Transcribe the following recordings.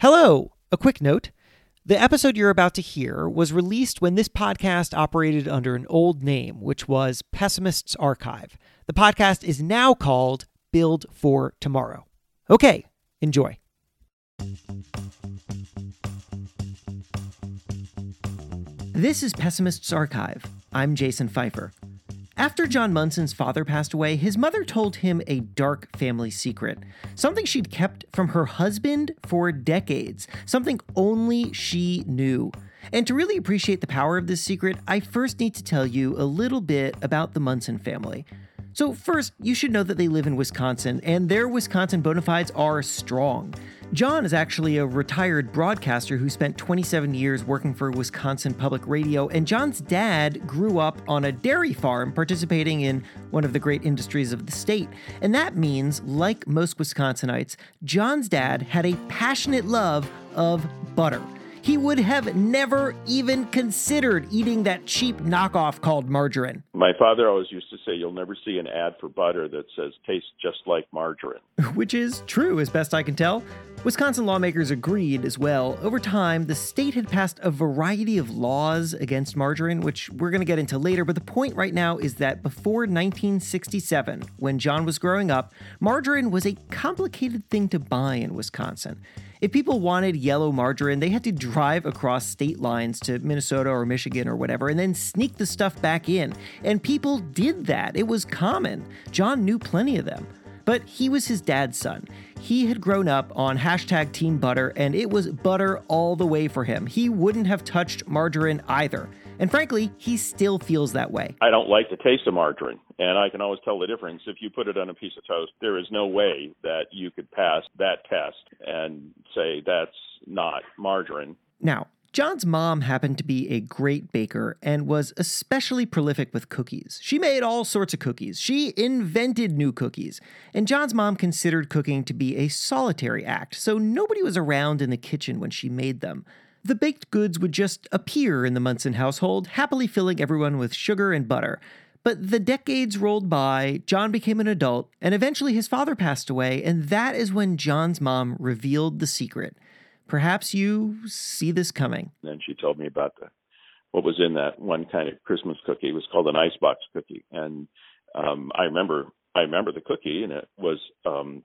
Hello! A quick note. The episode you're about to hear was released when this podcast operated under an old name, which was Pessimist's Archive. The podcast is now called Build for Tomorrow. Okay, enjoy. This is Pessimist's Archive. I'm Jason Feifer. After John Munson's father passed away, his mother told him a dark family secret. Something she'd kept from her husband for decades. Something only she knew. And to really appreciate the power of this secret, I first need to tell you a little bit about the Munson family. So, first, you should know that they live in Wisconsin, and their Wisconsin bona fides are strong. John is actually a retired broadcaster who spent 27 years working for Wisconsin Public Radio, and John's dad grew up on a dairy farm participating in one of the great industries of the state. And that means, like most Wisconsinites, John's dad had a passionate love of butter. He would have never even considered eating that cheap knockoff called margarine. My father always used to say, You'll never see an ad for butter that says tastes just like margarine. Which is true, as best I can tell. Wisconsin lawmakers agreed as well. Over time, the state had passed a variety of laws against margarine, which we're going to get into later. But the point right now is that before 1967, when John was growing up, margarine was a complicated thing to buy in Wisconsin. If people wanted yellow margarine, they had to drive across state lines to Minnesota or Michigan or whatever and then sneak the stuff back in. And people did that. It was common. John knew plenty of them. But he was his dad's son. He had grown up on hashtag Team Butter, and it was butter all the way for him. He wouldn't have touched margarine either. And frankly, he still feels that way. I don't like the taste of margarine, and I can always tell the difference. If you put it on a piece of toast, there is no way that you could pass that test and say that's not margarine. Now, John's mom happened to be a great baker and was especially prolific with cookies. She made all sorts of cookies. She invented new cookies. And John's mom considered cooking to be a solitary act, so nobody was around in the kitchen when she made them. The baked goods would just appear in the Munson household, happily filling everyone with sugar and butter. But the decades rolled by, John became an adult, and eventually his father passed away, and that is when John's mom revealed the secret. Perhaps you see this coming. And she told me about the what was in that one kind of Christmas cookie. It was called an icebox cookie, and um, I remember I remember the cookie, and it was um,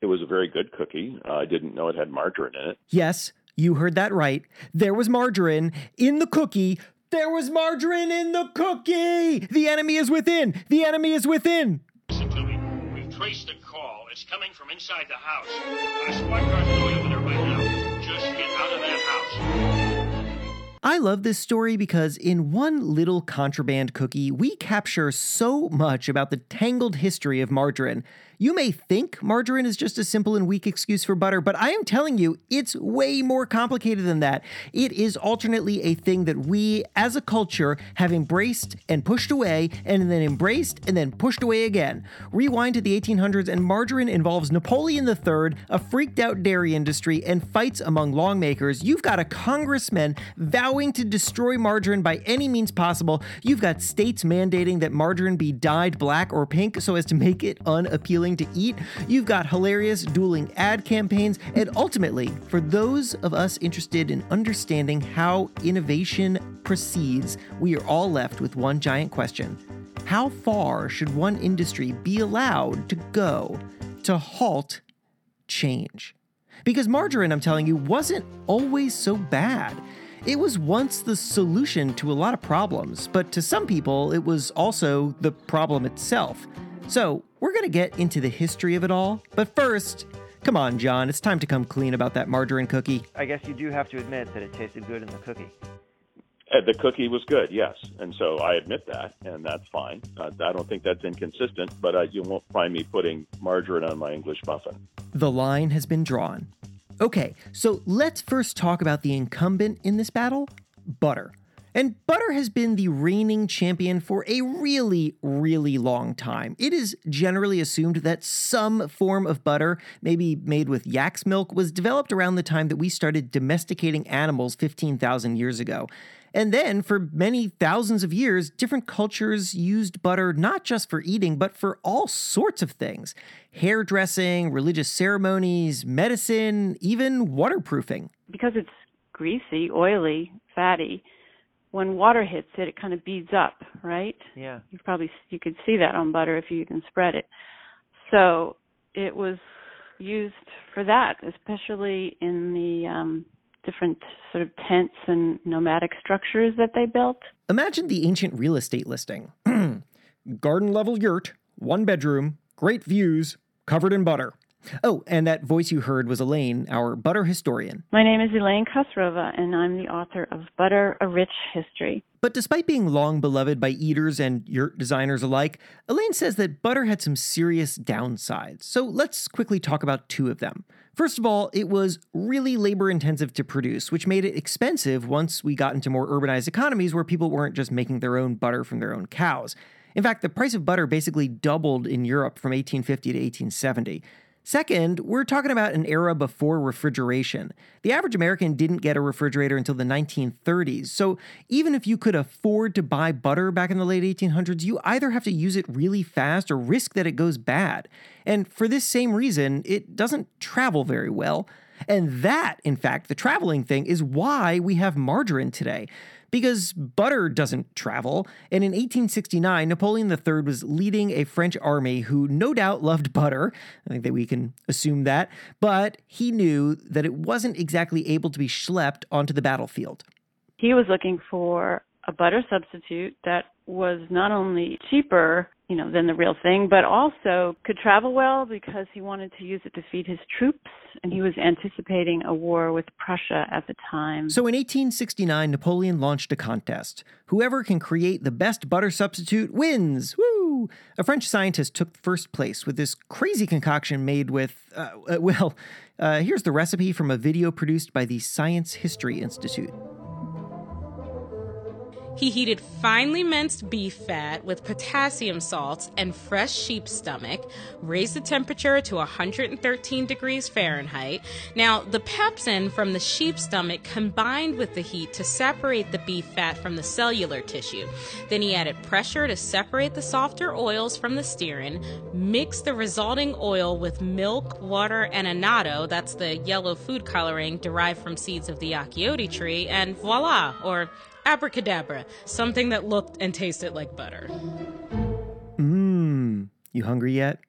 it was a very good cookie. Uh, I didn't know it had margarine in it. Yes, you heard that right. There was margarine in the cookie. There was margarine in the cookie. The enemy is within. The enemy is within. Listen to me. We've traced the call. It's coming from inside the house. Squad car going over there right now. Just get out of that house. I love this story because in one little contraband cookie, we capture so much about the tangled history of margarine. You may think margarine is just a simple and weak excuse for butter, but I am telling you, it's way more complicated than that. It is alternately a thing that we, as a culture, have embraced and pushed away, and then embraced and then pushed away again. Rewind to the 1800s, and margarine involves Napoleon III, a freaked out dairy industry, and fights among lawmakers. You've got a congressman vowing to destroy margarine by any means possible. You've got states mandating that margarine be dyed black or pink so as to make it unappealing to eat. You've got hilarious dueling ad campaigns. And ultimately, for those of us interested in understanding how innovation proceeds, we are all left with one giant question How far should one industry be allowed to go to halt change? Because margarine, I'm telling you, wasn't always so bad. It was once the solution to a lot of problems, but to some people, it was also the problem itself. So, we're going to get into the history of it all, but first, come on, John, it's time to come clean about that margarine cookie. I guess you do have to admit that it tasted good in the cookie. Uh, the cookie was good, yes, and so I admit that, and that's fine. Uh, I don't think that's inconsistent, but uh, you won't find me putting margarine on my English muffin. The line has been drawn. Okay, so let's first talk about the incumbent in this battle butter. And butter has been the reigning champion for a really, really long time. It is generally assumed that some form of butter, maybe made with yak's milk, was developed around the time that we started domesticating animals 15,000 years ago. And then, for many thousands of years, different cultures used butter not just for eating, but for all sorts of things hairdressing, religious ceremonies, medicine, even waterproofing. Because it's greasy, oily, fatty, when water hits it, it kind of beads up, right? Yeah. You probably you could see that on butter if you even spread it. So it was used for that, especially in the um, different sort of tents and nomadic structures that they built. Imagine the ancient real estate listing garden level yurt, one bedroom, great views, covered in butter. Oh, and that voice you heard was Elaine, our butter historian. My name is Elaine Khosrova, and I'm the author of Butter, A Rich History. But despite being long beloved by eaters and yurt designers alike, Elaine says that butter had some serious downsides. So let's quickly talk about two of them. First of all, it was really labor intensive to produce, which made it expensive once we got into more urbanized economies where people weren't just making their own butter from their own cows. In fact, the price of butter basically doubled in Europe from 1850 to 1870. Second, we're talking about an era before refrigeration. The average American didn't get a refrigerator until the 1930s, so even if you could afford to buy butter back in the late 1800s, you either have to use it really fast or risk that it goes bad. And for this same reason, it doesn't travel very well. And that, in fact, the traveling thing, is why we have margarine today because butter doesn't travel. And in 1869, Napoleon III was leading a French army who no doubt loved butter. I think that we can assume that. But he knew that it wasn't exactly able to be schlepped onto the battlefield. He was looking for a butter substitute that was not only cheaper you know, than the real thing, but also could travel well because he wanted to use it to feed his troops and he was anticipating a war with Prussia at the time. So in 1869, Napoleon launched a contest. Whoever can create the best butter substitute wins. Woo! A French scientist took first place with this crazy concoction made with, uh, uh, well, uh, here's the recipe from a video produced by the Science History Institute. He heated finely minced beef fat with potassium salts and fresh sheep stomach, raised the temperature to 113 degrees Fahrenheit. Now, the pepsin from the sheep stomach combined with the heat to separate the beef fat from the cellular tissue. Then he added pressure to separate the softer oils from the stearin, mixed the resulting oil with milk, water, and annatto, that's the yellow food coloring derived from seeds of the achiote tree, and voila, or abracadabra, something that looked and tasted like butter. Mmm, you hungry yet?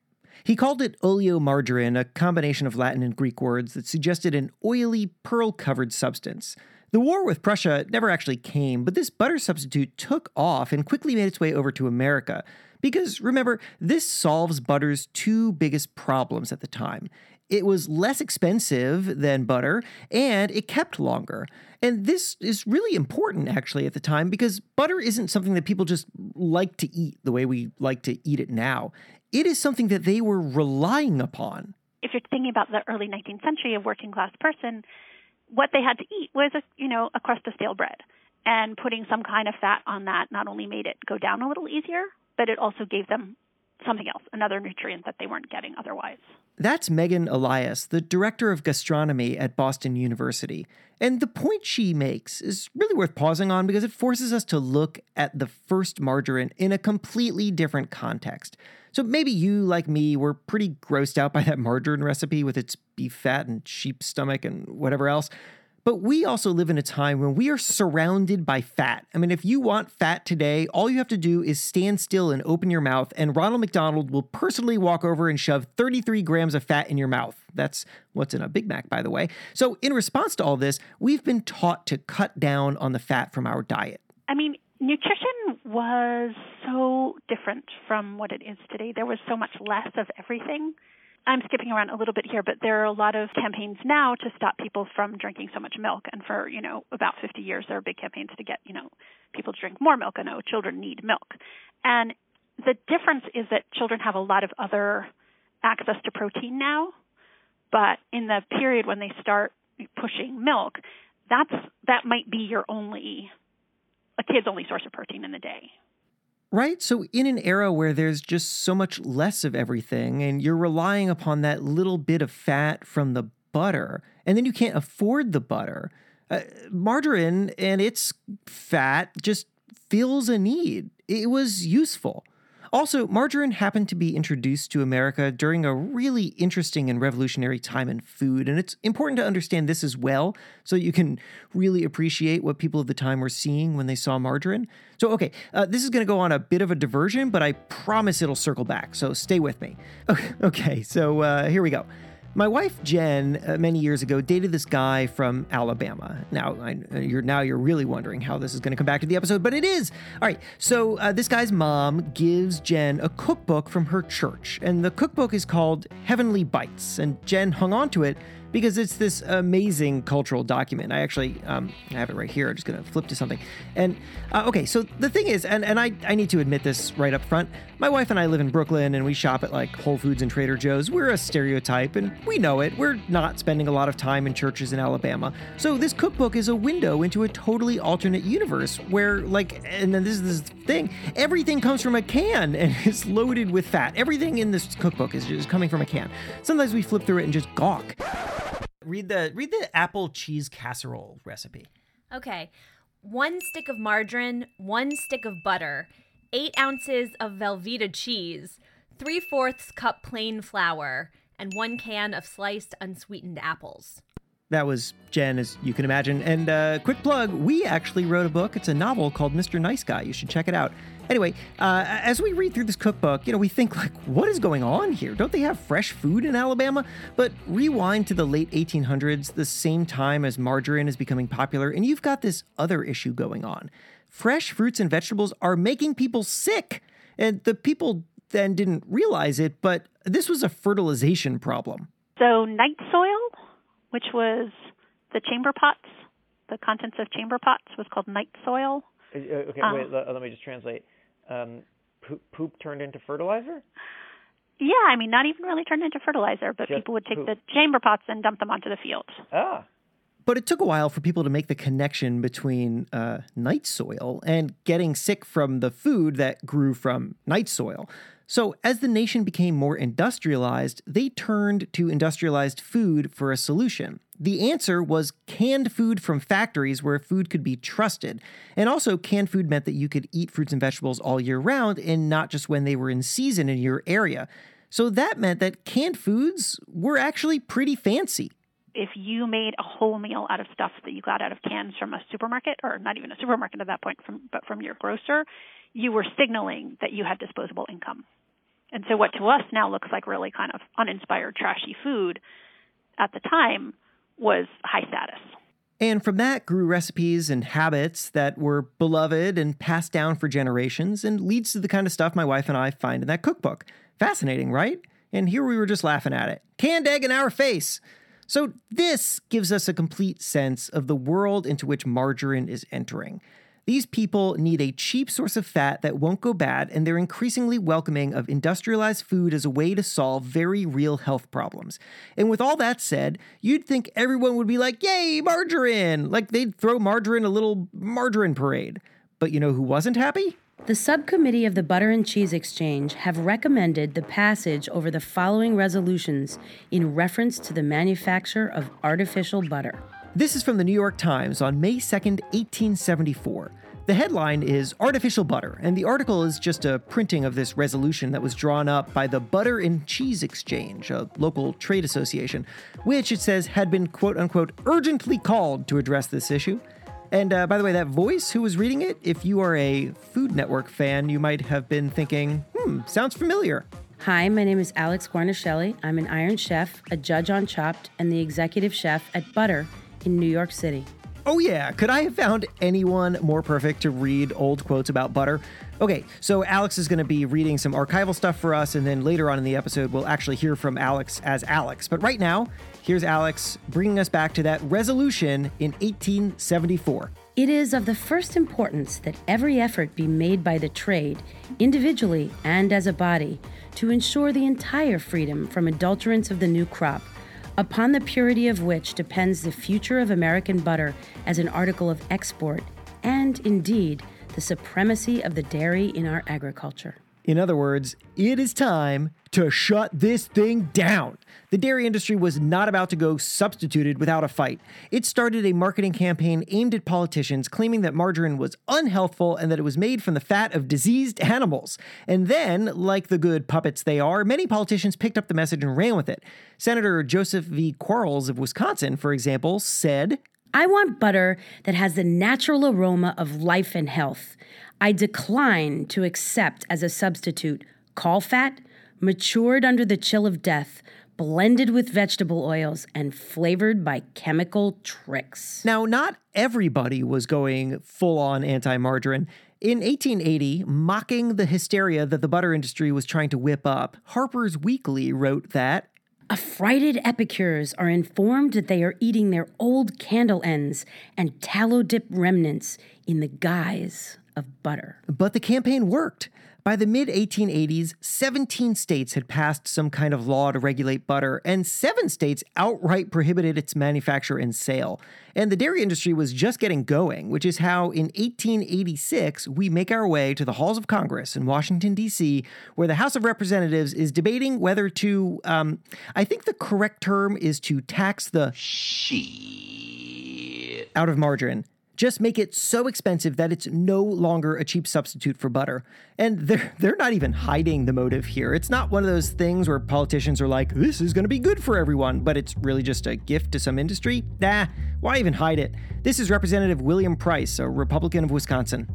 He called it oleomargarine, a combination of Latin and Greek words that suggested an oily, pearl covered substance. The war with Prussia never actually came, but this butter substitute took off and quickly made its way over to America. Because remember, this solves butter's two biggest problems at the time. It was less expensive than butter, and it kept longer. And this is really important actually at the time because butter isn't something that people just like to eat the way we like to eat it now. It is something that they were relying upon. If you're thinking about the early 19th century, a working class person, what they had to eat was a, you know, a crust of stale bread. And putting some kind of fat on that not only made it go down a little easier, but it also gave them something else, another nutrient that they weren't getting otherwise. That's Megan Elias, the director of gastronomy at Boston University. And the point she makes is really worth pausing on because it forces us to look at the first margarine in a completely different context. So maybe you, like me, were pretty grossed out by that margarine recipe with its beef fat and sheep stomach and whatever else. But we also live in a time when we are surrounded by fat. I mean, if you want fat today, all you have to do is stand still and open your mouth, and Ronald McDonald will personally walk over and shove 33 grams of fat in your mouth. That's what's in a Big Mac, by the way. So, in response to all this, we've been taught to cut down on the fat from our diet. I mean, nutrition was so different from what it is today. There was so much less of everything. I'm skipping around a little bit here, but there are a lot of campaigns now to stop people from drinking so much milk. And for, you know, about 50 years, there are big campaigns to get, you know, people to drink more milk. I know children need milk. And the difference is that children have a lot of other access to protein now. But in the period when they start pushing milk, that's that might be your only a kid's only source of protein in the day. Right? So, in an era where there's just so much less of everything, and you're relying upon that little bit of fat from the butter, and then you can't afford the butter, uh, margarine and its fat just fills a need. It was useful. Also, margarine happened to be introduced to America during a really interesting and revolutionary time in food, and it's important to understand this as well so you can really appreciate what people of the time were seeing when they saw margarine. So, okay, uh, this is going to go on a bit of a diversion, but I promise it'll circle back, so stay with me. Okay, so uh, here we go. My wife Jen, uh, many years ago, dated this guy from Alabama. Now, I, uh, you're now you're really wondering how this is going to come back to the episode, but it is. All right. So uh, this guy's mom gives Jen a cookbook from her church, and the cookbook is called Heavenly Bites, and Jen hung on to it because it's this amazing cultural document. I actually um, I have it right here. I'm just going to flip to something. And uh, okay, so the thing is, and, and I, I need to admit this right up front, my wife and I live in Brooklyn and we shop at like Whole Foods and Trader Joe's. We're a stereotype and we know it. We're not spending a lot of time in churches in Alabama. So this cookbook is a window into a totally alternate universe where, like, and then this is this thing, everything comes from a can and is loaded with fat. Everything in this cookbook is just coming from a can. Sometimes we flip through it and just gawk. Read the read the apple cheese casserole recipe. Okay. One stick of margarine, one stick of butter, eight ounces of Velveeta cheese, three fourths cup plain flour, and one can of sliced unsweetened apples. That was Jen, as you can imagine. And uh, quick plug, we actually wrote a book. It's a novel called Mr. Nice Guy. You should check it out. Anyway, uh, as we read through this cookbook, you know, we think like, what is going on here? Don't they have fresh food in Alabama? But rewind to the late 1800s, the same time as margarine is becoming popular, and you've got this other issue going on. Fresh fruits and vegetables are making people sick, and the people then didn't realize it, but this was a fertilization problem. So night soil, which was the chamber pots, the contents of chamber pots was called night soil. Uh, Okay, Um, wait. Let, let me just translate. Um, poop, poop turned into fertilizer. Yeah, I mean, not even really turned into fertilizer, but Just people would take poop. the chamber pots and dump them onto the field. Ah, But it took a while for people to make the connection between uh, night soil and getting sick from the food that grew from night soil. So, as the nation became more industrialized, they turned to industrialized food for a solution. The answer was canned food from factories where food could be trusted. And also, canned food meant that you could eat fruits and vegetables all year round and not just when they were in season in your area. So, that meant that canned foods were actually pretty fancy. If you made a whole meal out of stuff that you got out of cans from a supermarket, or not even a supermarket at that point, from, but from your grocer, you were signaling that you had disposable income. And so, what to us now looks like really kind of uninspired, trashy food, at the time was high status. And from that grew recipes and habits that were beloved and passed down for generations and leads to the kind of stuff my wife and I find in that cookbook. Fascinating, right? And here we were just laughing at it. Canned egg in our face. So, this gives us a complete sense of the world into which margarine is entering. These people need a cheap source of fat that won't go bad, and they're increasingly welcoming of industrialized food as a way to solve very real health problems. And with all that said, you'd think everyone would be like, Yay, margarine! Like they'd throw margarine a little margarine parade. But you know who wasn't happy? The subcommittee of the Butter and Cheese Exchange have recommended the passage over the following resolutions in reference to the manufacture of artificial butter. This is from the New York Times on May 2nd, 1874. The headline is Artificial Butter, and the article is just a printing of this resolution that was drawn up by the Butter and Cheese Exchange, a local trade association, which it says had been quote unquote urgently called to address this issue. And uh, by the way, that voice who was reading it, if you are a Food Network fan, you might have been thinking, hmm, sounds familiar. Hi, my name is Alex Guarnaschelli. I'm an Iron Chef, a judge on Chopped, and the executive chef at Butter in New York City. Oh, yeah. Could I have found anyone more perfect to read old quotes about butter? Okay, so Alex is going to be reading some archival stuff for us, and then later on in the episode, we'll actually hear from Alex as Alex. But right now, here's Alex bringing us back to that resolution in 1874. It is of the first importance that every effort be made by the trade, individually and as a body, to ensure the entire freedom from adulterants of the new crop, upon the purity of which depends the future of American butter as an article of export and, indeed, the supremacy of the dairy in our agriculture. In other words, it is time to shut this thing down. The dairy industry was not about to go substituted without a fight. It started a marketing campaign aimed at politicians claiming that margarine was unhealthful and that it was made from the fat of diseased animals. And then, like the good puppets they are, many politicians picked up the message and ran with it. Senator Joseph V. Quarles of Wisconsin, for example, said, I want butter that has the natural aroma of life and health. I decline to accept as a substitute caul fat, matured under the chill of death, blended with vegetable oils, and flavored by chemical tricks. Now, not everybody was going full on anti margarine. In 1880, mocking the hysteria that the butter industry was trying to whip up, Harper's Weekly wrote that Affrighted epicures are informed that they are eating their old candle ends and tallow dip remnants in the guise of butter. But the campaign worked. By the mid 1880s, 17 states had passed some kind of law to regulate butter, and seven states outright prohibited its manufacture and sale. And the dairy industry was just getting going, which is how in 1886 we make our way to the halls of Congress in Washington, D.C., where the House of Representatives is debating whether to, um, I think the correct term is to tax the shit out of margarine just make it so expensive that it's no longer a cheap substitute for butter. And they're they're not even hiding the motive here. It's not one of those things where politicians are like, this is gonna be good for everyone, but it's really just a gift to some industry. Nah, why even hide it? This is Representative William Price, a Republican of Wisconsin.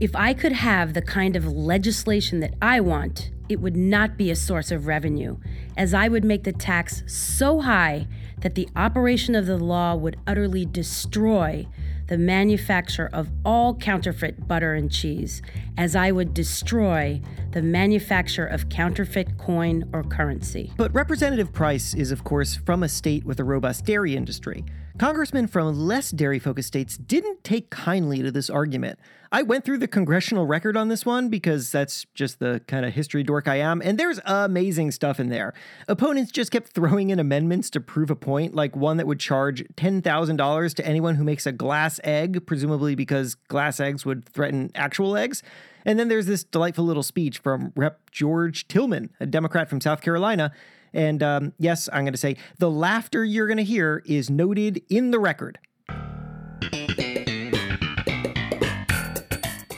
If I could have the kind of legislation that I want, it would not be a source of revenue, as I would make the tax so high that the operation of the law would utterly destroy the manufacture of all counterfeit butter and cheese, as I would destroy the manufacture of counterfeit coin or currency. But Representative Price is, of course, from a state with a robust dairy industry. Congressmen from less dairy focused states didn't take kindly to this argument. I went through the congressional record on this one because that's just the kind of history dork I am, and there's amazing stuff in there. Opponents just kept throwing in amendments to prove a point, like one that would charge $10,000 to anyone who makes a glass egg, presumably because glass eggs would threaten actual eggs. And then there's this delightful little speech from Rep. George Tillman, a Democrat from South Carolina. And um, yes, I'm going to say the laughter you're going to hear is noted in the record.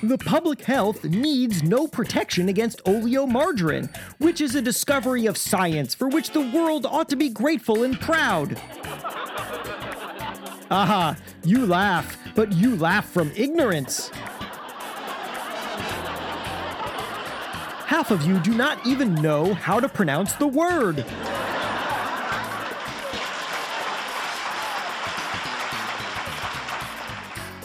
The public health needs no protection against oleomargarine, which is a discovery of science for which the world ought to be grateful and proud. Aha, you laugh, but you laugh from ignorance. Half of you do not even know how to pronounce the word.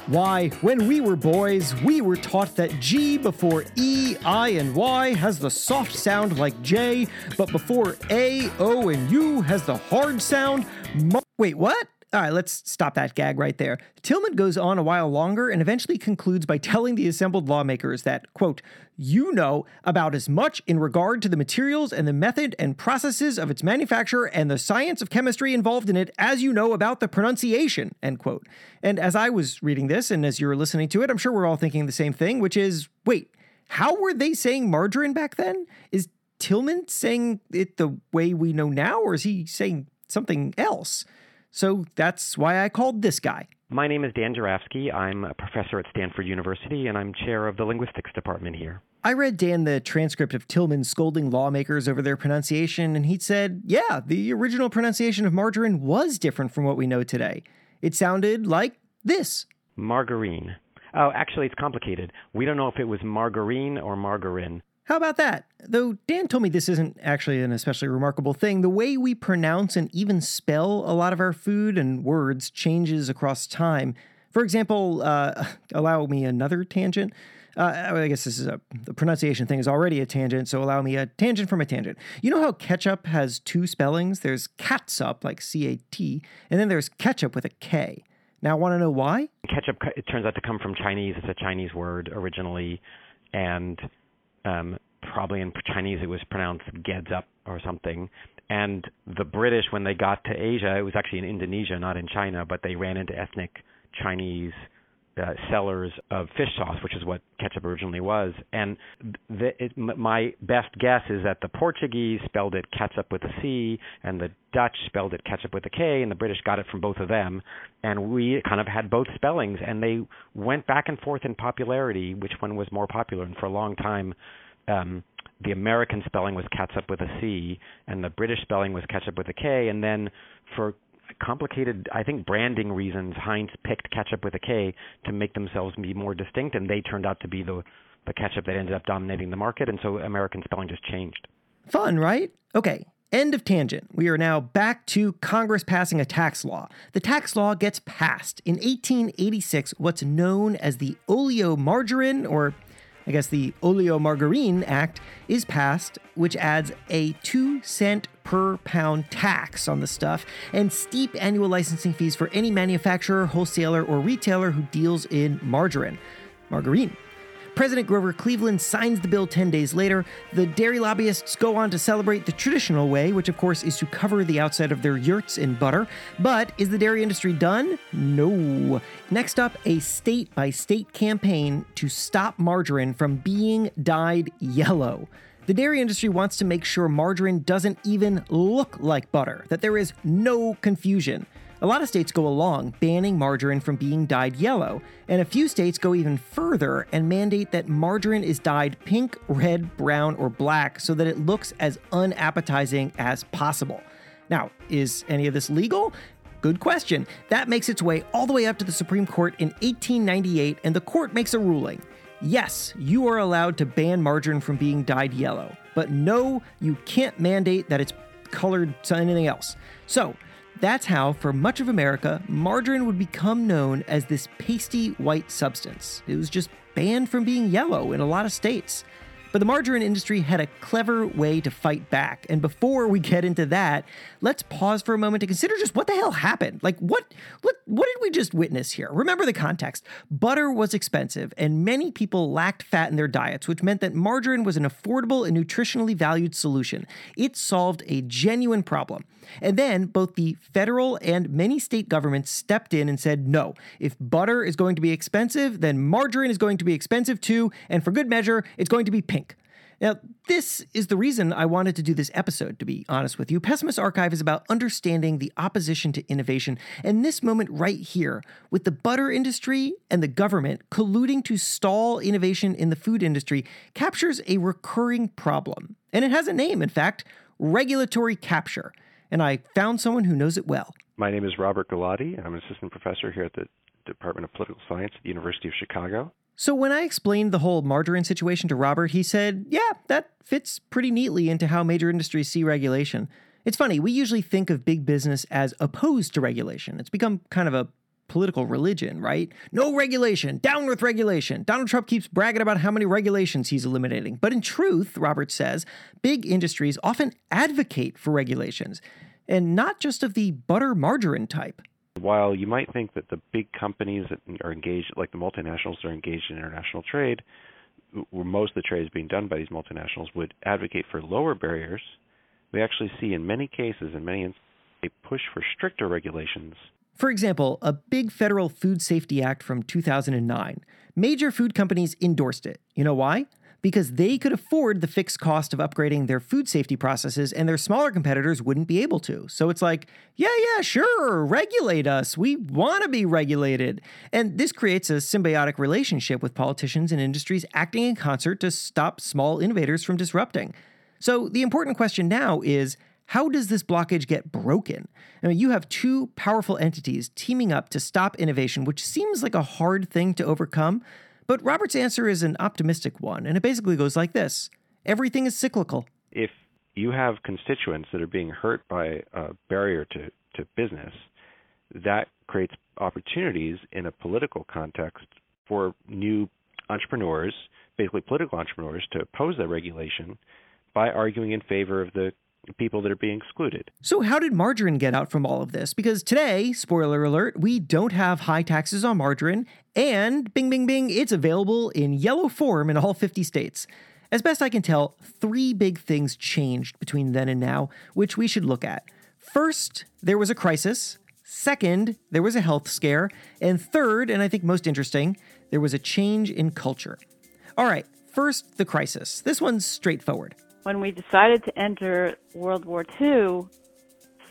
Why, when we were boys, we were taught that G before E, I, and Y has the soft sound like J, but before A, O, and U has the hard sound. Mar- Wait, what? All right, let's stop that gag right there. Tillman goes on a while longer and eventually concludes by telling the assembled lawmakers that, quote, you know about as much in regard to the materials and the method and processes of its manufacture and the science of chemistry involved in it as you know about the pronunciation, end quote. And as I was reading this and as you were listening to it, I'm sure we're all thinking the same thing, which is, wait, how were they saying margarine back then? Is Tillman saying it the way we know now, or is he saying something else? So that's why I called this guy. My name is Dan Jurafsky. I'm a professor at Stanford University, and I'm chair of the linguistics department here. I read Dan the transcript of Tillman scolding lawmakers over their pronunciation, and he said, yeah, the original pronunciation of margarine was different from what we know today. It sounded like this Margarine. Oh, actually, it's complicated. We don't know if it was margarine or margarine. How about that? Though Dan told me this isn't actually an especially remarkable thing, the way we pronounce and even spell a lot of our food and words changes across time. For example, uh, allow me another tangent. Uh, I guess this is a the pronunciation thing is already a tangent, so allow me a tangent from a tangent. You know how ketchup has two spellings? There's catsup, like C A T, and then there's ketchup with a K. Now, want to know why? Ketchup, it turns out to come from Chinese. It's a Chinese word originally, and um, probably in Chinese it was pronounced "gedzup" or something. And the British, when they got to Asia, it was actually in Indonesia, not in China, but they ran into ethnic Chinese uh, sellers of fish sauce, which is what ketchup originally was. And the, it, my best guess is that the Portuguese spelled it ketchup with a C, and the Dutch spelled it ketchup with a K, and the British got it from both of them. And we kind of had both spellings, and they went back and forth in popularity, which one was more popular. And for a long time, um, the American spelling was ketchup with a C, and the British spelling was ketchup with a K. And then for complicated, I think, branding reasons, Heinz picked ketchup with a K to make themselves be more distinct, and they turned out to be the the ketchup that ended up dominating the market, and so American spelling just changed. Fun, right? Okay. End of tangent. We are now back to Congress passing a tax law. The tax law gets passed in 1886, what's known as the Oleomargarine or I guess the Oleomargarine Act is passed, which adds a 2 cent per pound tax on the stuff and steep annual licensing fees for any manufacturer, wholesaler, or retailer who deals in margarine. Margarine. President Grover Cleveland signs the bill 10 days later. The dairy lobbyists go on to celebrate the traditional way, which of course is to cover the outside of their yurts in butter. But is the dairy industry done? No. Next up, a state by state campaign to stop margarine from being dyed yellow. The dairy industry wants to make sure margarine doesn't even look like butter, that there is no confusion. A lot of states go along, banning margarine from being dyed yellow, and a few states go even further and mandate that margarine is dyed pink, red, brown, or black so that it looks as unappetizing as possible. Now, is any of this legal? Good question. That makes its way all the way up to the Supreme Court in 1898, and the court makes a ruling. Yes, you are allowed to ban margarine from being dyed yellow, but no, you can't mandate that it's colored to anything else. So, that's how, for much of America, margarine would become known as this pasty white substance. It was just banned from being yellow in a lot of states. But the margarine industry had a clever way to fight back. And before we get into that, let's pause for a moment to consider just what the hell happened. Like, what, what, what did we just witness here? Remember the context. Butter was expensive, and many people lacked fat in their diets, which meant that margarine was an affordable and nutritionally valued solution. It solved a genuine problem. And then both the federal and many state governments stepped in and said, no, if butter is going to be expensive, then margarine is going to be expensive too. And for good measure, it's going to be pink. Now, this is the reason I wanted to do this episode, to be honest with you. Pessimist Archive is about understanding the opposition to innovation, and this moment right here, with the butter industry and the government colluding to stall innovation in the food industry, captures a recurring problem. And it has a name, in fact regulatory capture. And I found someone who knows it well. My name is Robert Gulotty. and I'm an assistant professor here at the Department of Political Science at the University of Chicago. So when I explained the whole margarine situation to Robert, he said, yeah, that fits pretty neatly into how major industries see regulation. It's funny, we usually think of big business as opposed to regulation. It's become kind of a political religion, right? No regulation, down with regulation. Donald Trump keeps bragging about how many regulations he's eliminating. But in truth, Robert says, big industries often advocate for regulations, and not just of the butter margarine type while you might think that the big companies that are engaged, like the multinationals that are engaged in international trade, where most of the trade is being done by these multinationals, would advocate for lower barriers, we actually see in many cases, in many instances, a push for stricter regulations. For example, a big federal Food Safety Act from 2009. Major food companies endorsed it. You know why? because they could afford the fixed cost of upgrading their food safety processes and their smaller competitors wouldn't be able to. So it's like, yeah, yeah, sure, regulate us. We want to be regulated. And this creates a symbiotic relationship with politicians and industries acting in concert to stop small innovators from disrupting. So the important question now is how does this blockage get broken? I mean, you have two powerful entities teaming up to stop innovation, which seems like a hard thing to overcome. But Robert's answer is an optimistic one, and it basically goes like this Everything is cyclical. If you have constituents that are being hurt by a barrier to, to business, that creates opportunities in a political context for new entrepreneurs, basically political entrepreneurs, to oppose that regulation by arguing in favor of the people that are being excluded. So, how did margarine get out from all of this? Because today, spoiler alert, we don't have high taxes on margarine, and bing, bing, bing, it's available in yellow form in all 50 states. As best I can tell, three big things changed between then and now, which we should look at. First, there was a crisis. Second, there was a health scare. And third, and I think most interesting, there was a change in culture. All right, first, the crisis. This one's straightforward. When we decided to enter World War II,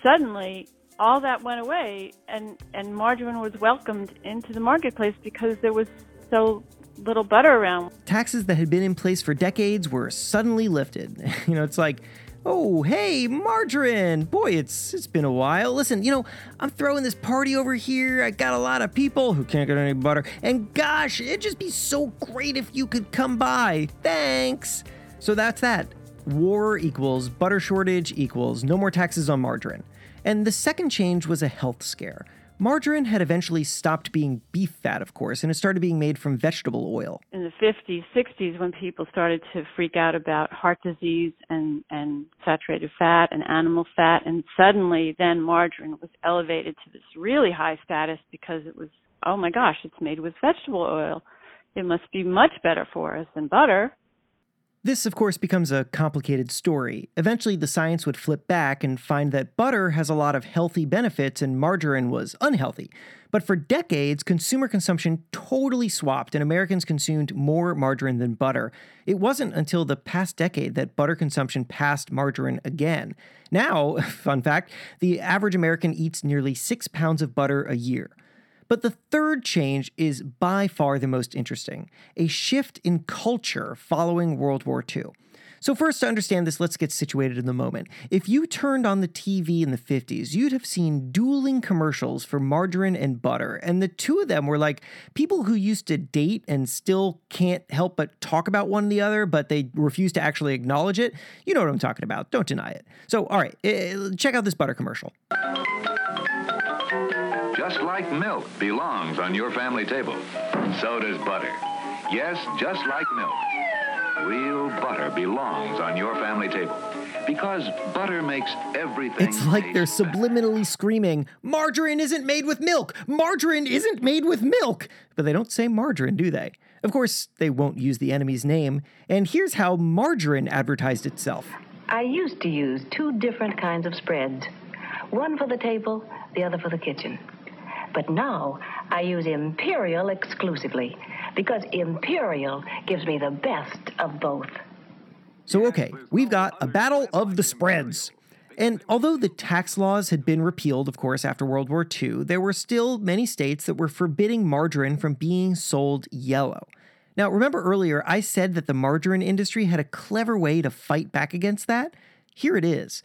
suddenly all that went away and, and margarine was welcomed into the marketplace because there was so little butter around. Taxes that had been in place for decades were suddenly lifted. you know, it's like, oh, hey, margarine. Boy, it's it's been a while. Listen, you know, I'm throwing this party over here. I got a lot of people who can't get any butter. And gosh, it'd just be so great if you could come by. Thanks. So that's that. War equals butter shortage equals no more taxes on margarine. And the second change was a health scare. Margarine had eventually stopped being beef fat, of course, and it started being made from vegetable oil. In the 50s, 60s, when people started to freak out about heart disease and, and saturated fat and animal fat, and suddenly then margarine was elevated to this really high status because it was, oh my gosh, it's made with vegetable oil. It must be much better for us than butter. This, of course, becomes a complicated story. Eventually, the science would flip back and find that butter has a lot of healthy benefits and margarine was unhealthy. But for decades, consumer consumption totally swapped and Americans consumed more margarine than butter. It wasn't until the past decade that butter consumption passed margarine again. Now, fun fact, the average American eats nearly six pounds of butter a year. But the third change is by far the most interesting a shift in culture following World War II. So, first, to understand this, let's get situated in the moment. If you turned on the TV in the 50s, you'd have seen dueling commercials for margarine and butter. And the two of them were like people who used to date and still can't help but talk about one the other, but they refuse to actually acknowledge it. You know what I'm talking about. Don't deny it. So, all right, eh, check out this butter commercial. Just like milk belongs on your family table, so does butter. Yes, just like milk. Real butter belongs on your family table because butter makes everything. It's like they're subliminally screaming, Margarine isn't made with milk! Margarine isn't made with milk! But they don't say margarine, do they? Of course, they won't use the enemy's name. And here's how margarine advertised itself I used to use two different kinds of spreads one for the table, the other for the kitchen. But now I use Imperial exclusively because Imperial gives me the best of both. So, okay, we've got a battle of the spreads. And although the tax laws had been repealed, of course, after World War II, there were still many states that were forbidding margarine from being sold yellow. Now, remember earlier, I said that the margarine industry had a clever way to fight back against that? Here it is.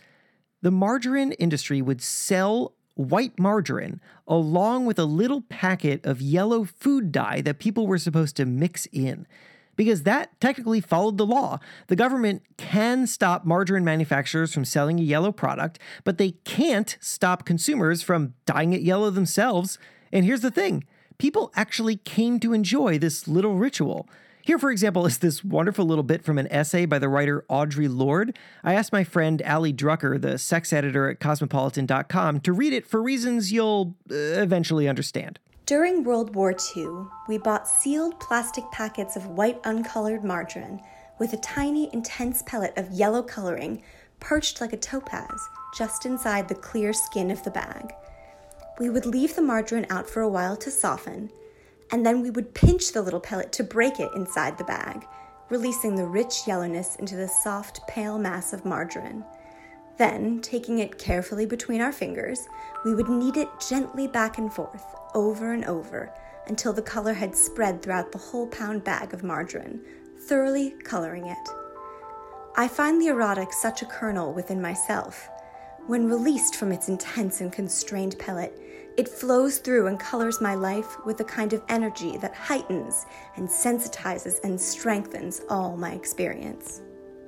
The margarine industry would sell white margarine along with a little packet of yellow food dye that people were supposed to mix in. Because that technically followed the law. The government can stop margarine manufacturers from selling a yellow product, but they can't stop consumers from dyeing it yellow themselves. And here's the thing people actually came to enjoy this little ritual. Here, for example, is this wonderful little bit from an essay by the writer Audre Lorde. I asked my friend Ali Drucker, the sex editor at Cosmopolitan.com, to read it for reasons you'll uh, eventually understand. During World War II, we bought sealed plastic packets of white uncolored margarine with a tiny, intense pellet of yellow coloring perched like a topaz just inside the clear skin of the bag. We would leave the margarine out for a while to soften and then we would pinch the little pellet to break it inside the bag, releasing the rich yellowness into the soft, pale mass of margarine. Then, taking it carefully between our fingers, we would knead it gently back and forth, over and over, until the color had spread throughout the whole pound bag of margarine, thoroughly coloring it. I find the erotic such a kernel within myself. When released from its intense and constrained pellet, it flows through and colors my life with a kind of energy that heightens and sensitizes and strengthens all my experience.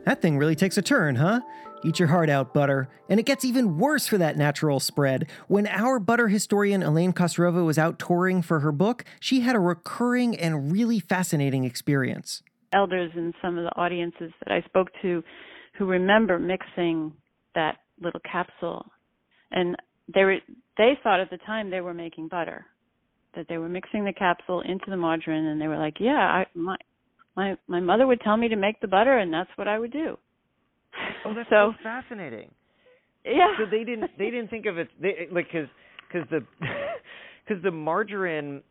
That thing really takes a turn, huh? Eat your heart out, butter. And it gets even worse for that natural spread. When our butter historian Elaine Khosrova was out touring for her book, she had a recurring and really fascinating experience. Elders and some of the audiences that I spoke to who remember mixing that little capsule. And they were they thought at the time they were making butter, that they were mixing the capsule into the margarine, and they were like, "Yeah, I, my my my mother would tell me to make the butter, and that's what I would do." Oh, that's so, so fascinating. Yeah. So they didn't they didn't think of it they, like because because the because the margarine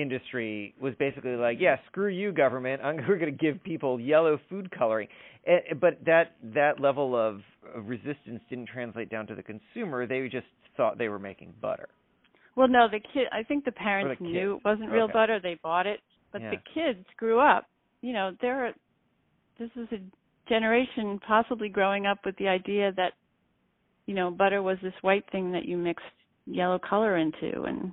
industry was basically like, yeah, screw you, government. I'm, we're going to give people yellow food coloring. And, but that that level of, of resistance didn't translate down to the consumer. They just thought they were making butter. Well, no, the kid. I think the parents the knew it wasn't real Okay. butter. They bought it, but Yeah. the kids grew up. You know, they're. This is a generation possibly growing up with the idea that, you know, butter was this white thing that you mixed yellow color into, and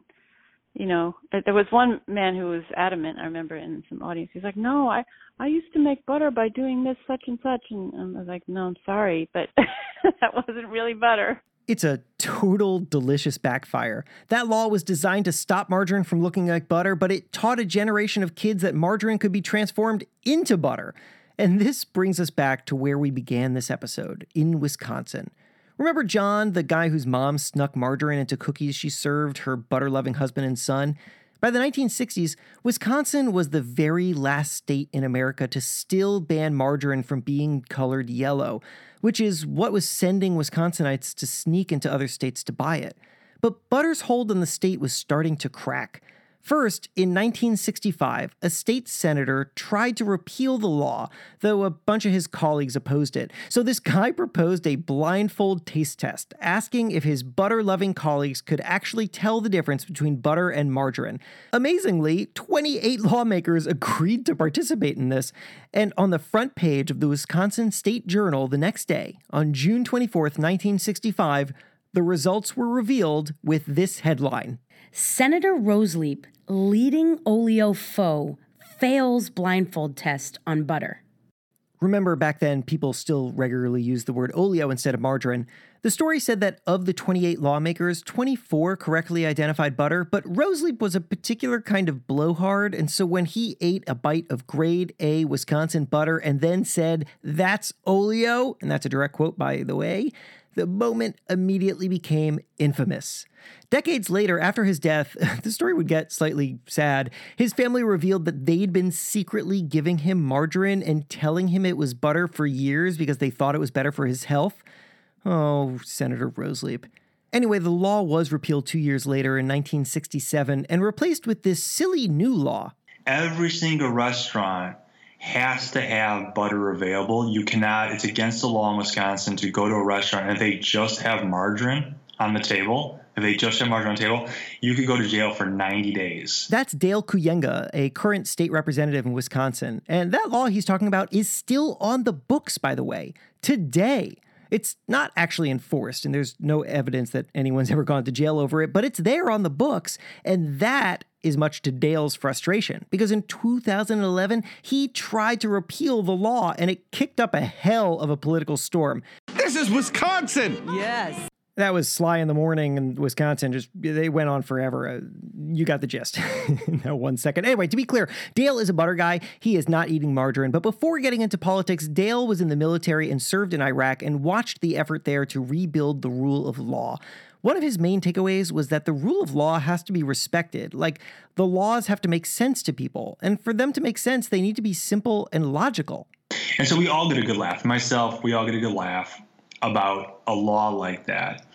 you know, there was one man who was adamant. I remember in some audience, he's like, "No, I I used to make butter by doing this such and such," and I was like, "No, I'm sorry, but that wasn't really butter." It's a total delicious backfire. That law was designed to stop margarine from looking like butter, but it taught a generation of kids that margarine could be transformed into butter. And this brings us back to where we began this episode in Wisconsin. Remember John, the guy whose mom snuck margarine into cookies she served her butter loving husband and son? By the 1960s, Wisconsin was the very last state in America to still ban margarine from being colored yellow, which is what was sending Wisconsinites to sneak into other states to buy it. But butter's hold on the state was starting to crack. First, in 1965, a state senator tried to repeal the law, though a bunch of his colleagues opposed it. So this guy proposed a blindfold taste test, asking if his butter loving colleagues could actually tell the difference between butter and margarine. Amazingly, 28 lawmakers agreed to participate in this, and on the front page of the Wisconsin State Journal the next day, on June 24, 1965, the results were revealed with this headline. Senator Roseleip, leading oleo foe, fails blindfold test on butter. Remember, back then, people still regularly used the word oleo instead of margarine. The story said that of the 28 lawmakers, 24 correctly identified butter, but Roseleip was a particular kind of blowhard, and so when he ate a bite of grade A Wisconsin butter and then said, That's oleo, and that's a direct quote, by the way, the moment immediately became infamous. Decades later, after his death, the story would get slightly sad. His family revealed that they'd been secretly giving him margarine and telling him it was butter for years because they thought it was better for his health. Oh, Senator Roseleip. Anyway, the law was repealed two years later in 1967 and replaced with this silly new law. Every single restaurant has to have butter available. You cannot, it's against the law in Wisconsin to go to a restaurant and they just have margarine on the table, if they just have margarine on the table, you could go to jail for 90 days. That's Dale Kooyenga, a current state representative in Wisconsin. And that law he's talking about is still on the books, by the way, today. It's not actually enforced, and there's no evidence that anyone's ever gone to jail over it, but it's there on the books. And that is much to Dale's frustration because in 2011, he tried to repeal the law and it kicked up a hell of a political storm. This is Wisconsin! Yes. That was Sly in the Morning in Wisconsin. Just they went on forever. Uh, you got the gist. no, one second. Anyway, to be clear, Dale is a butter guy. He is not eating margarine. But before getting into politics, Dale was in the military and served in Iraq and watched the effort there to rebuild the rule of law. One of his main takeaways was that the rule of law has to be respected. Like, the laws have to make sense to people. And for them to make sense, they need to be simple and logical. And so we all get a good laugh. Myself, we all get a good laugh about a law like that.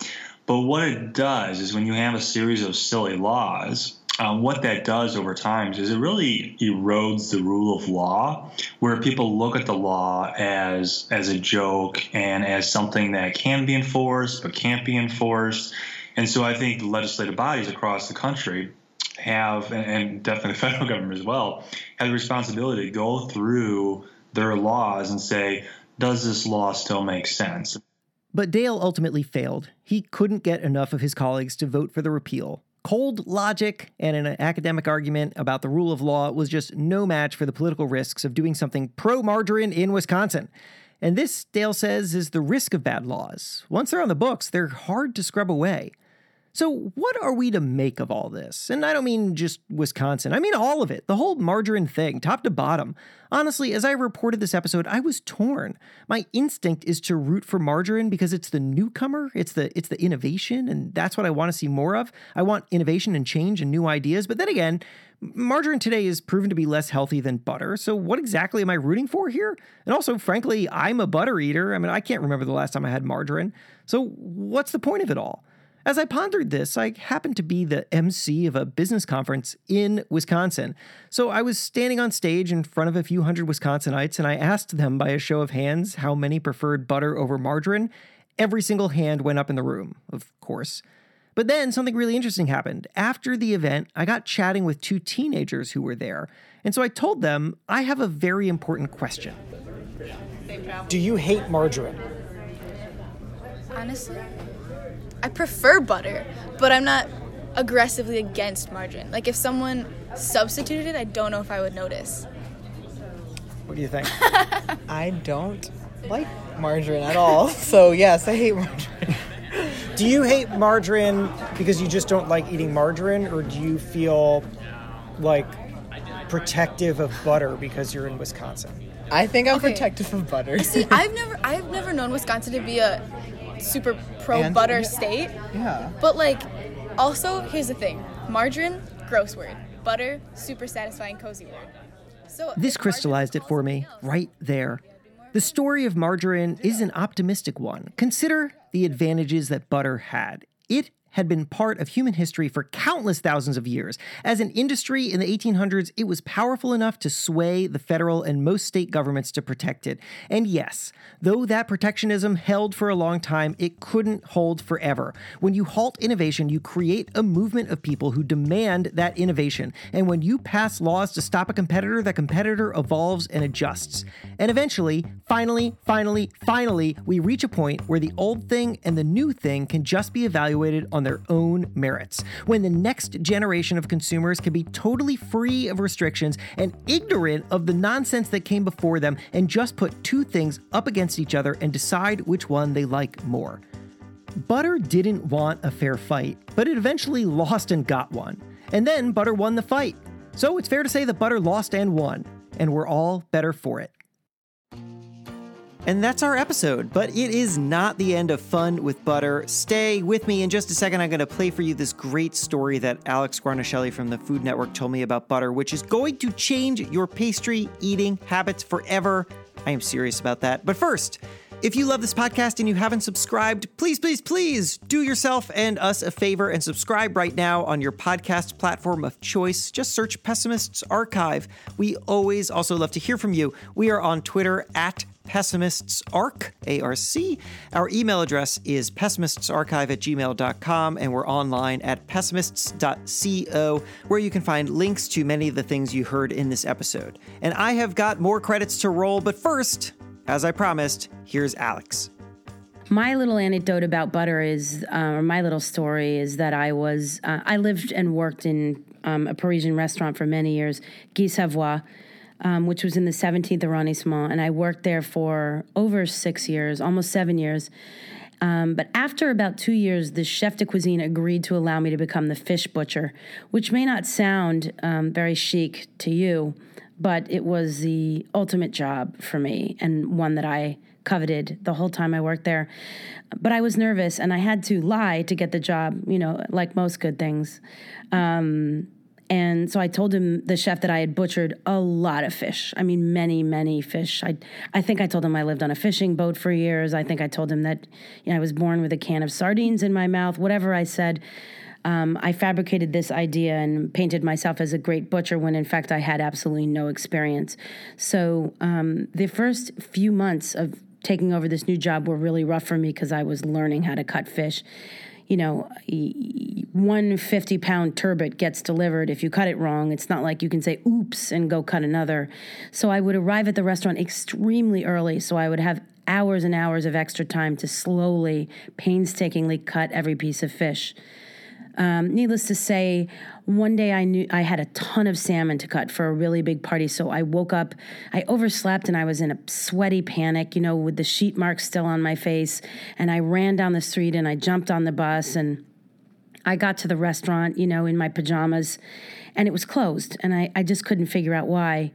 But what it does is when you have a series of silly laws, um, what that does over time is it really erodes the rule of law, where people look at the law as as a joke and as something that can be enforced but can't be enforced. And so I think legislative bodies across the country have, and- and definitely the federal government as well, have the responsibility to go through their laws and say, does this law still make sense? But Dale ultimately failed. He couldn't get enough of his colleagues to vote for the repeal. Cold logic and an academic argument about the rule of law was just no match for the political risks of doing something pro margarine in Wisconsin. And this, Dale says, is the risk of bad laws. Once they're on the books, they're hard to scrub away. So, what are we to make of all this? And I don't mean just Wisconsin, I mean all of it, the whole margarine thing, top to bottom. Honestly, as I reported this episode, I was torn. My instinct is to root for margarine because it's the newcomer, it's the it's the innovation, and that's what I want to see more of. I want innovation and change and new ideas. But then again, margarine today is proven to be less healthy than butter. So what exactly am I rooting for here? And also, frankly, I'm a butter eater. I mean, I can't remember the last time I had margarine. So what's the point of it all? As I pondered this, I happened to be the MC of a business conference in Wisconsin. So I was standing on stage in front of a few hundred Wisconsinites and I asked them by a show of hands how many preferred butter over margarine. Every single hand went up in the room, of course. But then something really interesting happened. After the event, I got chatting with two teenagers who were there. And so I told them I have a very important question. Do you hate margarine? Honestly, I prefer butter, but I'm not aggressively against margarine. Like if someone substituted it, I don't know if I would notice. What do you think? I don't like margarine at all. So yes, I hate margarine. Do you hate margarine because you just don't like eating margarine, or do you feel like protective of butter because you're in Wisconsin? I think I'm Okay. protective of butter. See, I've never I've never known Wisconsin to be a super pro And- butter yeah. state. Yeah. But like also, here's the thing. Margarine, gross word. Butter, super satisfying cozy word. So This crystallized it for me right there. The story of margarine is an optimistic one. Consider the advantages that butter had. It had been part of human history for countless thousands of years. As an industry in the 1800s, it was powerful enough to sway the federal and most state governments to protect it. And yes, though that protectionism held for a long time, it couldn't hold forever. When you halt innovation, you create a movement of people who demand that innovation. And when you pass laws to stop a competitor, that competitor evolves and adjusts. And eventually, finally, finally, finally, we reach a point where the old thing and the new thing can just be evaluated on their own merits. When the next generation of consumers can be totally free of restrictions and ignorant of the nonsense that came before them and just put two things up against each other and decide which one they like more. Butter didn't want a fair fight, but it eventually lost and got one. And then Butter won the fight. So it's fair to say that Butter lost and won, and we're all better for it. And that's our episode, but it is not the end of Fun with Butter. Stay with me in just a second. I'm going to play for you this great story that Alex Guarnaschelli from the Food Network told me about butter, which is going to change your pastry eating habits forever. I am serious about that. But first, if you love this podcast and you haven't subscribed, please, please, please do yourself and us a favor and subscribe right now on your podcast platform of choice. Just search Pessimists Archive. We always also love to hear from you. We are on Twitter at Pessimists Arc, A-R-C. Our email address is pessimistsarchive at gmail.com, and we're online at pessimists.co, where you can find links to many of the things you heard in this episode. And I have got more credits to roll, but first, as I promised, here's Alex. My little anecdote about butter is, uh, or my little story is that I was, uh, I lived and worked in um, a Parisian restaurant for many years, Guy Savoy, um, which was in the 17th arrondissement, and I worked there for over six years, almost seven years. Um, but after about two years, the chef de cuisine agreed to allow me to become the fish butcher, which may not sound um, very chic to you, but it was the ultimate job for me and one that I coveted the whole time I worked there. But I was nervous and I had to lie to get the job, you know, like most good things. Um, and so I told him, the chef, that I had butchered a lot of fish. I mean, many, many fish. I, I think I told him I lived on a fishing boat for years. I think I told him that you know, I was born with a can of sardines in my mouth. Whatever I said, um, I fabricated this idea and painted myself as a great butcher when in fact I had absolutely no experience. So um, the first few months of taking over this new job were really rough for me because I was learning how to cut fish. You know, one 50 pound turbot gets delivered. If you cut it wrong, it's not like you can say oops and go cut another. So I would arrive at the restaurant extremely early. So I would have hours and hours of extra time to slowly, painstakingly cut every piece of fish. Um, needless to say, one day I knew I had a ton of salmon to cut for a really big party. So I woke up, I overslept, and I was in a sweaty panic, you know, with the sheet marks still on my face. And I ran down the street and I jumped on the bus and I got to the restaurant, you know, in my pajamas, and it was closed. And I, I just couldn't figure out why.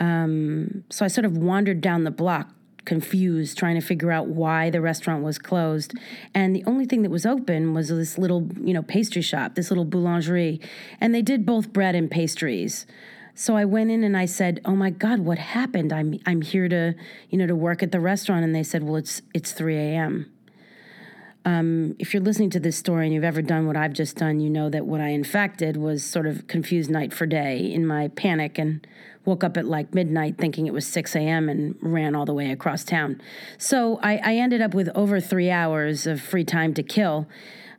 Um, so I sort of wandered down the block confused, trying to figure out why the restaurant was closed. And the only thing that was open was this little, you know, pastry shop, this little boulangerie. And they did both bread and pastries. So I went in and I said, "Oh my God, what happened? I'm I'm here to, you know, to work at the restaurant." And they said, "Well, it's it's 3 a.m." Um, if you're listening to this story and you've ever done what I've just done, you know that what I in fact did was sort of confused night for day in my panic and woke up at like midnight thinking it was 6 a.m. and ran all the way across town. So I, I ended up with over three hours of free time to kill.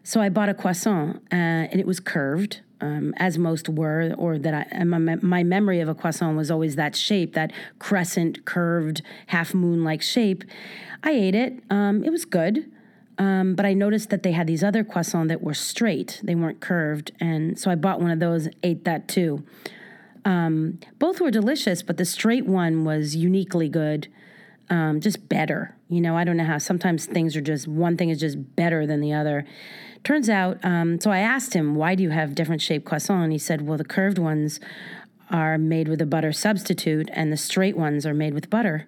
So I bought a croissant, uh, and it was curved, um, as most were, or that I, my, my memory of a croissant was always that shape, that crescent, curved, half moon like shape. I ate it. Um, it was good. Um, but I noticed that they had these other croissants that were straight, they weren't curved. And so I bought one of those, ate that too. Um, both were delicious, but the straight one was uniquely good, um, just better. You know, I don't know how sometimes things are just, one thing is just better than the other. Turns out, um, so I asked him, why do you have different shaped croissants? And he said, well, the curved ones are made with a butter substitute, and the straight ones are made with butter.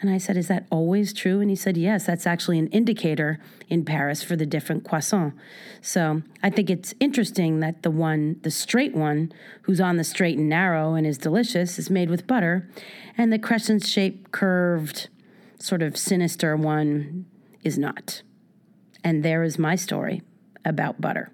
And I said, Is that always true? And he said, Yes, that's actually an indicator in Paris for the different croissants. So I think it's interesting that the one, the straight one, who's on the straight and narrow and is delicious, is made with butter, and the crescent shaped, curved, sort of sinister one is not. And there is my story about butter.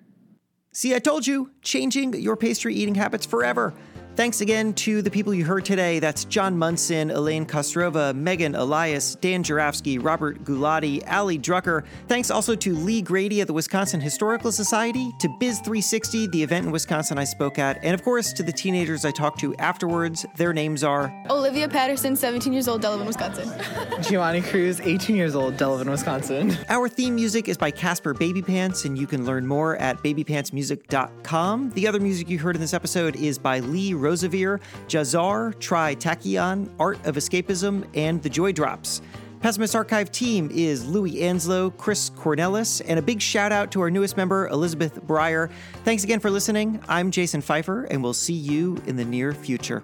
See, I told you, changing your pastry eating habits forever. Thanks again to the people you heard today. That's John Munson, Elaine Khosrova, Megan Elias, Dan Jurafsky, Robert Gulotty, Ali Drucker. Thanks also to Lee Grady of the Wisconsin Historical Society, to Biz 360, the event in Wisconsin I spoke at, and of course to the teenagers I talked to afterwards. Their names are Olivia Patterson, 17 years old, Delavan, Wisconsin. Giovanni Cruz, 18 years old, Delavan, Wisconsin. Our theme music is by Casper Babypants, and you can learn more at babypantsmusic.com. The other music you heard in this episode is by Lee Rosevere, Jazar, Tri Tachyon, Art of Escapism, and The Joy Drops. Pessimist Archive team is Louis Anslow, Chris Cornelis, and a big shout out to our newest member, Elizabeth Breyer. Thanks again for listening. I'm Jason Feifer, and we'll see you in the near future.